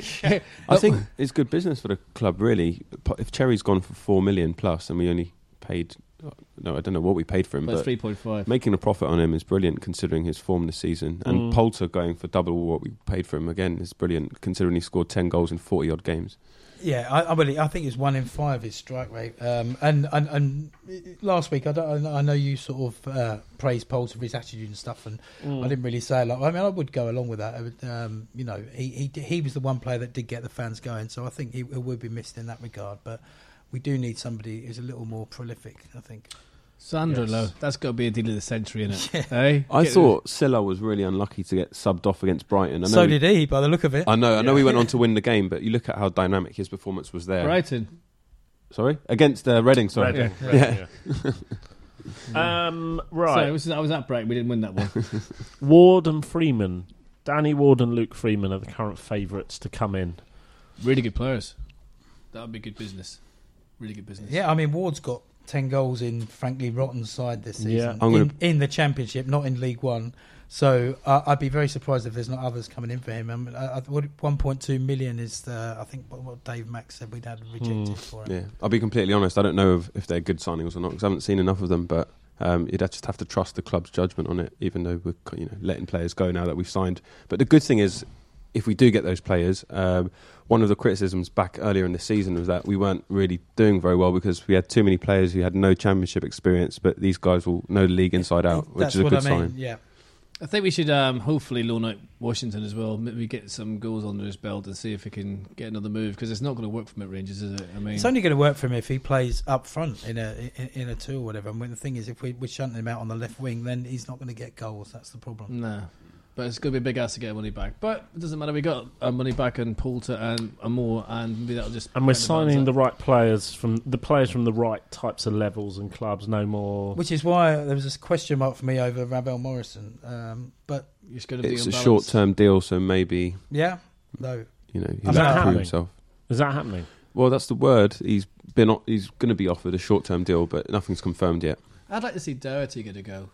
I think it's good business for the club. Really, if Chery's gone for four million plus, and we only paid, no, I don't know what we paid for him, But but three point five. making a profit on him is brilliant considering his form this season. And Mm. Polter going for double what we paid for him again is brilliant considering he scored ten goals in forty odd games. yeah, I, I really I think it's one in five his strike rate. Um, and, and and last week I don't I know you sort of uh, praised Polter for his attitude and stuff, and Mm. I didn't really say a lot. I mean, I would go along with that. Would, um, you know, he, he he was the one player that did get the fans going, so I think he, he would be missed in that regard. But we do need somebody who's a little more prolific. I think. Sandro, Yes. Lowe, that's got to be a deal of the century, isn't it? Eh? I Get- thought Sylla was really unlucky to get subbed off against Brighton. I know So he- did he, by the look of it. I know, I know Yeah. he went on to win the game, but you look at how dynamic his performance was there. Brighton. Sorry, against uh, Reading. Sorry, Reading, Yeah. Reading, yeah. um, right. Sorry, it was, I was at break. We didn't win that one. Ward and Freeman. Danny Ward and Luke Freeman are the current favourites to come in. really good players. That would be good business. Really good business. Yeah, I mean Ward's got ten goals in frankly rotten side this season Yeah. I'm gonna- in, in the Championship, not in League One. So uh, I'd be very surprised if there's not others coming in for him. I mean, I, I, what 1.2 million is the, I think what, what Dave Max said we'd had rejected Hmm. for him. Yeah, I'll be completely honest. I don't know if, if they're good signings or not because I haven't seen enough of them. But um, you'd just have to trust the club's judgment on it, even though we're you know letting players go now that we've signed. But the good thing is, if we do get those players, um, one of the criticisms back earlier in the season was that we weren't really doing very well because we had too many players who had no championship experience. But these guys will know the league inside out, which That's is a what good I mean. sign. Yeah, I think we should um, hopefully loan out Washington as well. Maybe get some goals under his belt and see if he can get another move because it's not going to work for him at Rangers, is it? I mean, it's only going to work for him if he plays up front in a in, in a two or whatever. And when the thing is, if we, we're shunting him out on the left wing, then he's not going to get goals. That's the problem. no. But it's going to be a big ask to get money back. But it doesn't matter. We got our money back and Polter and, and more, and maybe that'll just. And we're signing the right players from the players from the right types of levels and clubs. No more. Which is why there was this question mark for me over Ravel Morrison. Um, but It's going to be It's a short-term deal, so maybe yeah, no, you know Is he'll that prove happening? himself. Is that happening? Well, that's the word. He's been he's going to be offered a short-term deal, but nothing's confirmed yet. I'd like to see Doherty get a go.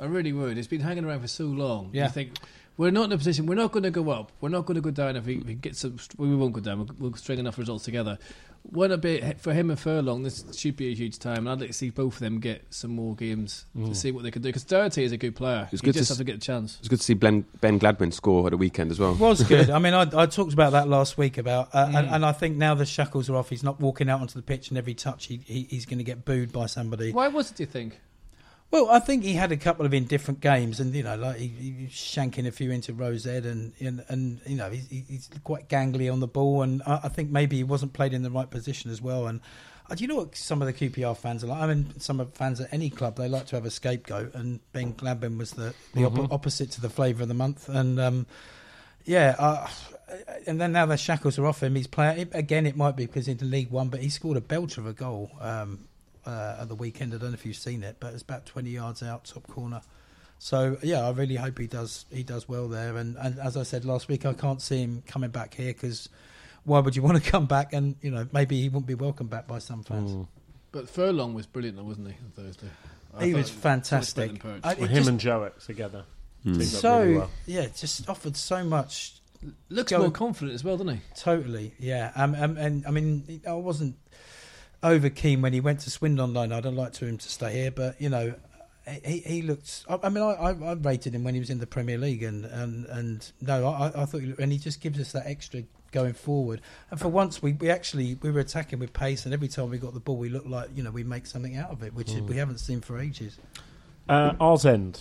I really would. It's been hanging around for so long. Yeah. You think We're not in a position. We're not going to go up. We're not going to go down if we, if we get some. We won't go down. We'll, we'll string enough results together. What a bit for him and Furlong. This should be a huge time, and I'd like to see both of them get some more games to see what they can do. Because Doherty is a good player. It's you good to just s- have to get a chance. It's good to see Ben, ben Gladwin score at the weekend as well. It was good. I mean, I, I talked about that last week about, uh, and, and I think now the shackles are off. He's not walking out onto the pitch, and every touch he, he he's going to get booed by somebody. Why was it? Do you think? Well, I think he had a couple of indifferent games, and you know, like he, he was shanking a few into Rose Ed, and and, and you know, he's, he's quite gangly on the ball, and I, I think maybe he wasn't played in the right position as well. And uh, do you know what some of the QPR fans are like? I mean, some of fans at any club they like to have a scapegoat, and Ben Gladwin was the the oppo- opposite to the flavour of the month, and um, yeah. Uh, and then now the shackles are off him. He's playing again. It might be because he's in the League One, but he scored a belter of a goal um, uh, at the weekend. I don't know if you've seen it, but it's about twenty yards out, top corner. So yeah, I really hope he does. He does well there. And, and as I said last week, I can't see him coming back here because why would you want to come back? And you know maybe he wouldn't be welcomed back by some fans. Mm. But Furlong was brilliant, though, wasn't he? On Thursday. I He was fantastic. much I- Well, him just- and Wszolek together. Teamed up so really well. yeah, just offered so much Looks Go- more confident as well, doesn't he? Totally, yeah. Um, um, and I mean, I wasn't over keen when he went to Swindon line. I'd have liked to him to stay here, but you know, he he looked. I, I mean, I, I, I rated him when he was in the Premier League, and and, and no, I, I thought, he, and he just gives us that extra going forward. And for once, we, we actually we were attacking with pace, and every time we got the ball, we looked like you know we make something out of it, which we haven't seen for ages. Uh, Ours End.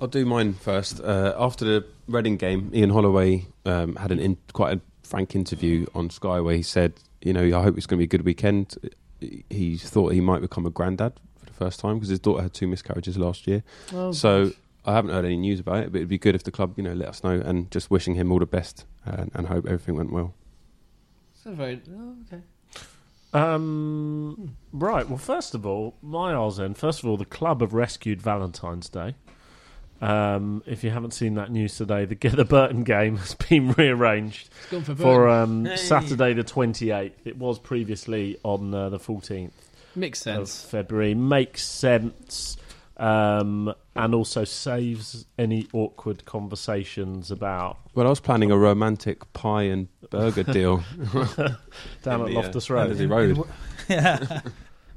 I'll do mine first. Uh, after the Reading game, Ian Holloway um, had an in, quite a frank interview on Sky where he said, "You know, I hope it's going to be a good weekend." He thought he might become a granddad for the first time because his daughter had two miscarriages last year. Well, So I haven't heard any news about it, but it'd be good if the club, you know, let us know and just wishing him all the best and, and hope everything went well. it's a very oh, okay. Um, right. Well, first of all, my Ours End. First of all, the club have rescued Valentine's Day. Um, if you haven't seen that news today, the the Burton game has been rearranged for, for Burton. um, Saturday the 28th. It was previously on uh, the 14th Makes of sense. February. Makes sense. Um, and also saves any awkward conversations about Well, I was planning a romantic pie and burger deal down at the, uh, Loftus Road. Ellerslie Road. yeah,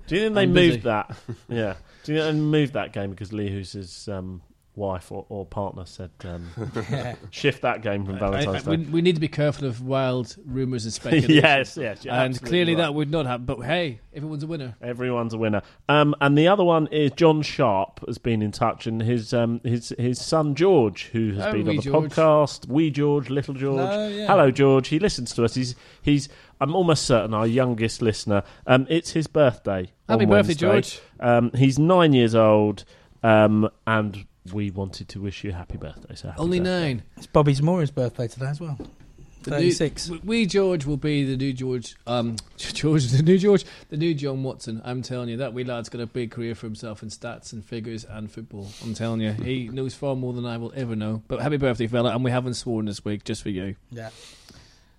Do you think they I'm busy. moved that? Yeah. Do you think they moved that game because Lee, who's his um, wife or, or partner, said um, yeah. shift that game from I- I- Valentine's we, Day? we need to be careful of wild rumours and speculation. yes, yes. and clearly right. that would not happen. But hey, everyone's a winner. Everyone's a winner. Um, and the other one is John Sharp has been in touch, and his um, his his son George, who has Oh, been on the George. podcast. Wee George, little George. No, yeah. Hello, George. He listens to us. He's he's. I'm almost certain our youngest listener. Um, it's his birthday. Happy birthday. George. Um, he's nine years old, um, and we wanted to wish you a happy birthday. So happy Only birthday. nine. It's Bobby Zamora's birthday today as well. The new- Thirty-six. we- we George will be the new George. Um, George, the new George, the new John Watson. I'm telling you, that wee lad's got a big career for himself in stats and figures and football. I'm telling you, he knows far more than I will ever know. But happy birthday, fella! And we haven't sworn this week, just for you. Yeah.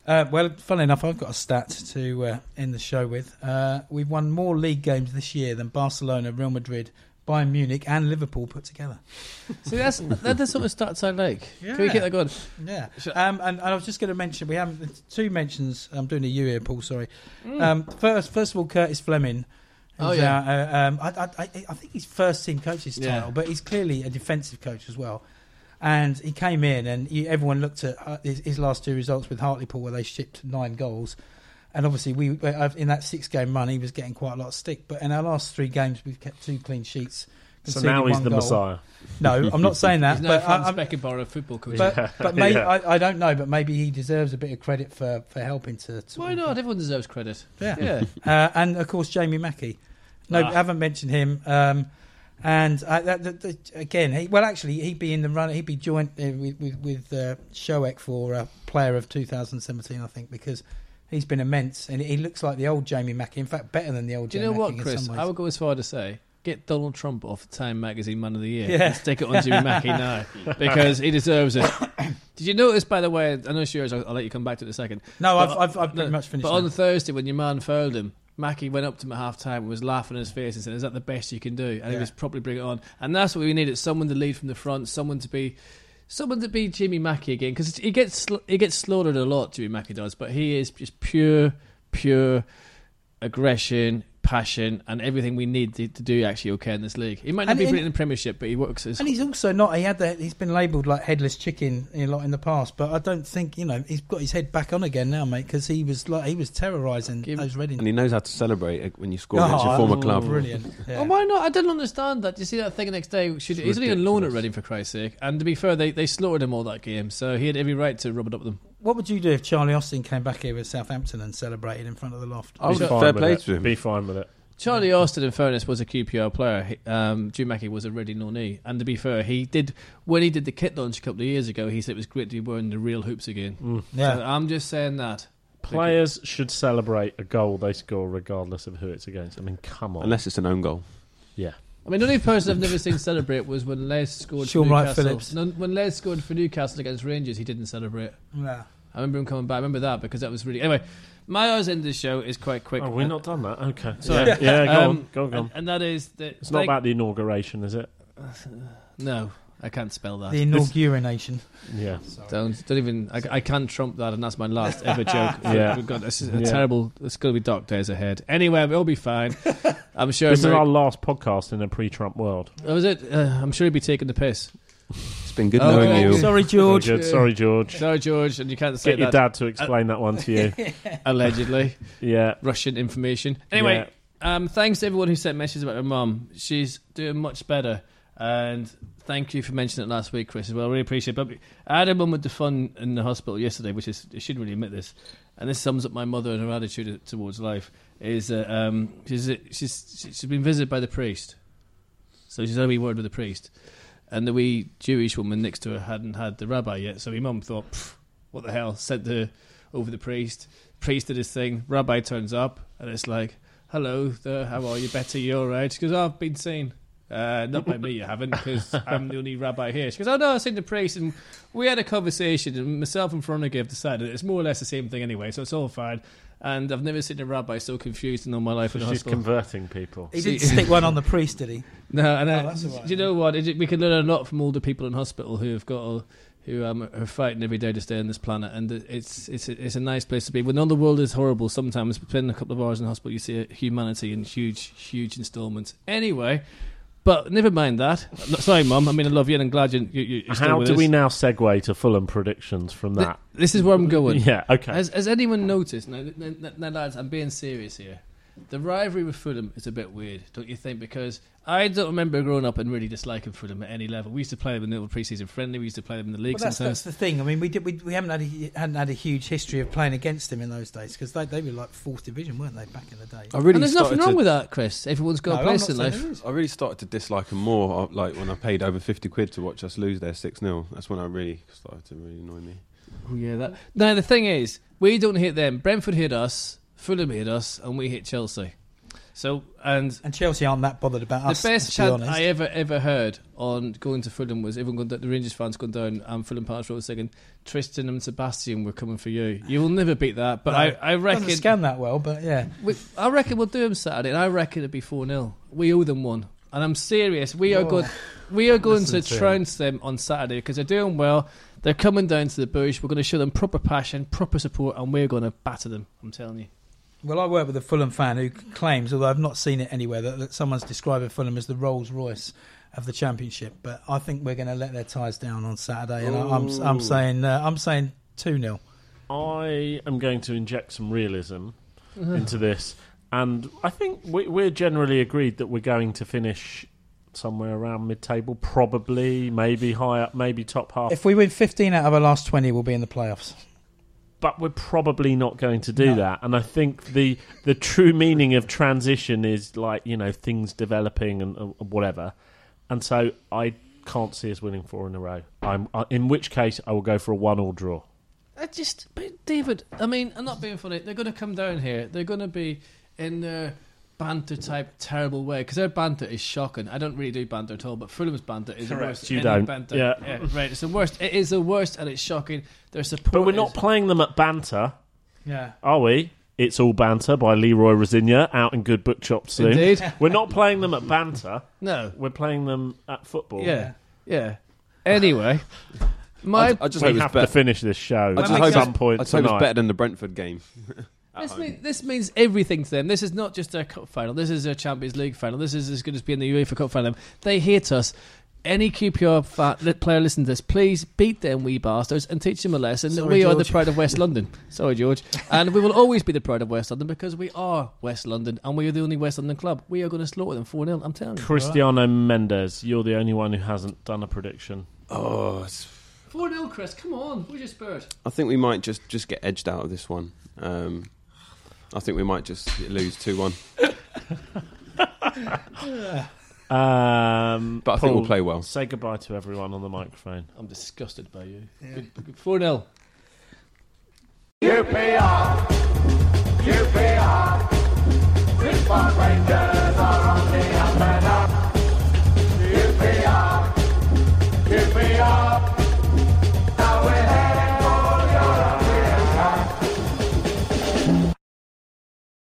Uh, well, funnily enough, I've got a stat to uh, end the show with. Uh, we've won more league games this year than Barcelona, Real Madrid, Bayern Munich, and Liverpool put together. See, that's that, the sort of stats I like. Can we Yeah. get that going? Yeah. Um, and, and I was just going to mention we have two mentions. I'm doing a U here, Paul. Sorry. Mm. Um, first, first of all, Curtis Fleming. Oh, yeah. uh, um, I, I, I, I think he's first team coach's Yeah. title, but he's clearly a defensive coach as well. And he came in, and he, everyone looked at uh, his, his last two results with Hartlepool, where they shipped nine goals. And obviously, we uh, in that six game run, he was getting quite a lot of stick. But in our last three games, we've kept two clean sheets. So now he's the goal. Messiah. No, I'm not saying that. He's now but I, Franz I'm- Beckenbauer, a football coach. but, but maybe I, I don't know, but maybe he deserves a bit of credit for, for helping to. to Why not? Everyone deserves credit. Yeah. Yeah. Uh, and of course, Jamie Mackie. No, Ah. I haven't mentioned him. Um, and uh, that, that, that- again, he, well, actually, he'd be in the run. He'd be joint uh, with with, with uh, Wszolek for uh, Player of 2017, I think, because he's been immense, and he looks like the old Jamie Mackie. In fact, better than the old. Do you Jamie know what, Mackie Chris? I would go as far to say get Donald Trump off Time Magazine Man of the Year. Yeah. and stick it on Jimmy Mackie now because he deserves it. Did you notice, by the way? I know it's yours. I'll, I'll let you come back to it in a second. No, But- I've, I've, I've pretty no, much finished. But on now. the Thursday, when your man fouled him, Mackie went up to him at half time and was laughing in his face and said, Is that the best you can do? And he was probably bring it on. And that's what we needed someone to lead from the front, someone to be someone to beat Jimmy Mackie again because he gets he gets slaughtered a lot. Jimmy Mackie does, but he is just pure, pure aggression, passion, and everything we need to, to do actually okay in this league. He might not And be in- brilliant in the Premiership, but he works as And he's also not. He had the, He's been labelled like headless chicken a lot in the past, but I don't think you know he's got his head back on again now, mate. Because he was like he was terrorising those Reading. And he knows how to celebrate it when you score against your Oh, former oh, club. Brilliant. Yeah. Oh, why not? I didn't understand that. You see that thing the next day? Should, he's only on loan at. Reading for Christ's sake. And to be fair, they, they slaughtered him all that game, so he had every right to rub it up with them. What would you do if Charlie Austin came back here with Southampton and celebrated in front of the loft? I was Be fine fair with play it. to him. Be fine with it. Charlie Austin, in fairness, was a QPR player. He- Um, Jim Mackie was a Reading non-E. And to be fair, he did when he did the kit launch a couple of years ago. He said it was great to be wearing the real hoops again. Mm. Yeah. So I'm just saying that. Players should celebrate a goal they score regardless of who it's against. I mean, come on. Unless it's an own goal. yeah. I mean, the only person I've never seen celebrate was when Les scored Sean for Wright Newcastle. Phillips. No, when Les scored for Newcastle against Rangers, he didn't celebrate. yeah. I remember him coming back. I remember that because that was really. Anyway, my eyes end of the show is quite quick. Oh, we've not done that. Okay. Sorry. Yeah, yeah go Um, on. Go on. Go on. And, and that is that. It's not about the inauguration, is it? No, I can't spell that. The inauguration. Yeah. Don't don't even. I, I can't trump that, and that's my last ever joke. Yeah. We've got this is a Yeah. terrible. It's going to be dark days ahead. Anyway, we'll be fine. I'm sure. This is Ameri- our last podcast in a pre-Trump world. Oh, was it? Uh, I'm sure he'd be taking the piss. It's been good Oh, knowing okay. you. Sorry, George. Very good. Sorry, George. Sorry, George, and you can't say Get your that dad to explain that one to you. allegedly. Yeah. Russian information. Anyway, um, thanks to everyone who sent messages about her mum. She's doing much better. And thank you for mentioning it last week, Chris, as well. I really appreciate it. But I had a mum with the fun in the hospital yesterday, which is, I shouldn't really admit this. And this sums up my mother and her attitude towards life. Is uh, um, she's, she's, she's been visited by the priest. So she's had a wee word with the priest. And the wee Jewish woman next to her hadn't had the rabbi yet. So my mum thought, what the hell? Sent her over the priest. Priest did his thing. Rabbi turns up, and it's like, hello, there, how are you? better, you all right? She goes, oh, I've been seen. Uh, not by me, you haven't, because I'm the only rabbi here. She goes, oh, no, I've seen the priest, and we had a conversation, and myself and Veronica have decided it's more or less the same thing anyway, so it's all fine. And I've never seen a rabbi so confused in all my life So in a she's hospital. converting people. He didn't stick one on the priest, did he? No, and Oh, I, that's all right. do you know what? It, we can learn a lot from all the people in hospital who have got all, who um, are fighting every day to stay on this planet, and it's it's a, it's a nice place to be. When all the world is horrible, sometimes spending a couple of hours in hospital, you see humanity in huge huge installments. Anyway. But never mind that. Sorry, Mum. I mean, I love you, and I'm glad you, you, you're still How with do us. we now segue to Fulham predictions from Th- that? This is where I'm going. Yeah, okay. Has, has anyone noticed? Now, lads, I'm being serious here. The rivalry with Fulham is a bit weird, don't you think? Because I don't remember growing up and really disliking Fulham at any level. We used to play them in the little pre-season friendly. We used to play them in the league Well, that's, that's the thing. I mean, we did we, we haven't had a, hadn't had a huge history of playing against them in those days because they, they were like fourth division, weren't they, back in the day? I really and there's nothing wrong to, with that, Chris. Everyone's got No, a I'm place in life. I really started to dislike them more. uh, Like when I paid over fifty quid to watch us lose there six 0 That's when I really started to really annoy me. Oh, yeah, that. Now the thing is, we don't hit them. Brentford hit us, Fulham hit us, and we hit Chelsea. So and And Chelsea aren't that bothered about us. the best to be chant honest. I ever ever heard on going to Fulham was everyone going down, the Rangers fans going down um, Fulham Palace Road singing Tristan and Sebastian were coming for you. You will never beat that, but No, I, I reckon Doesn't scan that well, but yeah. we, I reckon we'll do them Saturday, and I reckon it'll be four 0 We owe them one, and I'm serious. We are Oh. good. We are going to to trounce them on Saturday because they're doing well. They're coming down to the bush. We're going to show them proper passion, proper support, and we're going to batter them. I'm telling you. Well, I work with a Fulham fan who claims, although I've not seen it anywhere, that, that someone's describing Fulham as the Rolls Royce of the Championship. But I think we're going to let their ties down on Saturday, and I, I'm I'm saying uh, I'm saying two 0 I am going to inject some realism into this, and I think we, we're generally agreed that we're going to finish somewhere around mid-table, probably, maybe high up, maybe top half. If we win 15 out of our last 20, we'll be in the playoffs. But we're probably not going to do No. that. And I think the the true meaning of transition is like you know things developing and uh, whatever. And so I can't see us winning four in a row. I'm uh, in which case I will go for a one-all draw. I just, but David. I mean, I'm not being funny. They're going to come down here. They're going to be in their banter type terrible way because their banter is shocking. I don't really do banter at all, but Fulham's banter is Correct, the worst. you Any don't. Banter. Yeah. right. It's the worst. It is the worst, and it's shocking. Their support. But we're not is- playing them at banter, Yeah. are we? It's all banter by Leroy Rosenior out in good bookshops soon. Indeed. We're not playing them at banter. No. We're playing them at football. Yeah. Yeah. Anyway, My, I, I just we hope it's have to better. finish this show I at just hope some it's- point I just hope it's better than the Brentford game. At this, mean, this means everything to them. This is not just a cup final. This is a Champions League final. This is as good as being in the UEFA Cup final. They hate us. Any QPR fa- player listen to this, please beat them wee bastards and teach them a lesson. that Sorry, we are the pride of West London. Sorry, George. And we will always be the pride of West London because we are West London and we are the only West London club. We are going to slaughter them 4 0. I'm telling you. Cristiano Mendes, you're the only one who hasn't done a prediction. Oh, it's 4 0, Chris. Come on. Where's your spirit? I think we might just, just get edged out of this one. Um, I think we might just lose 2 1. Um, But I think we'll play well. Say goodbye to everyone on the microphone. I'm disgusted by you. Good, good, 4 0. UPR, UPR, Rangers are on the air.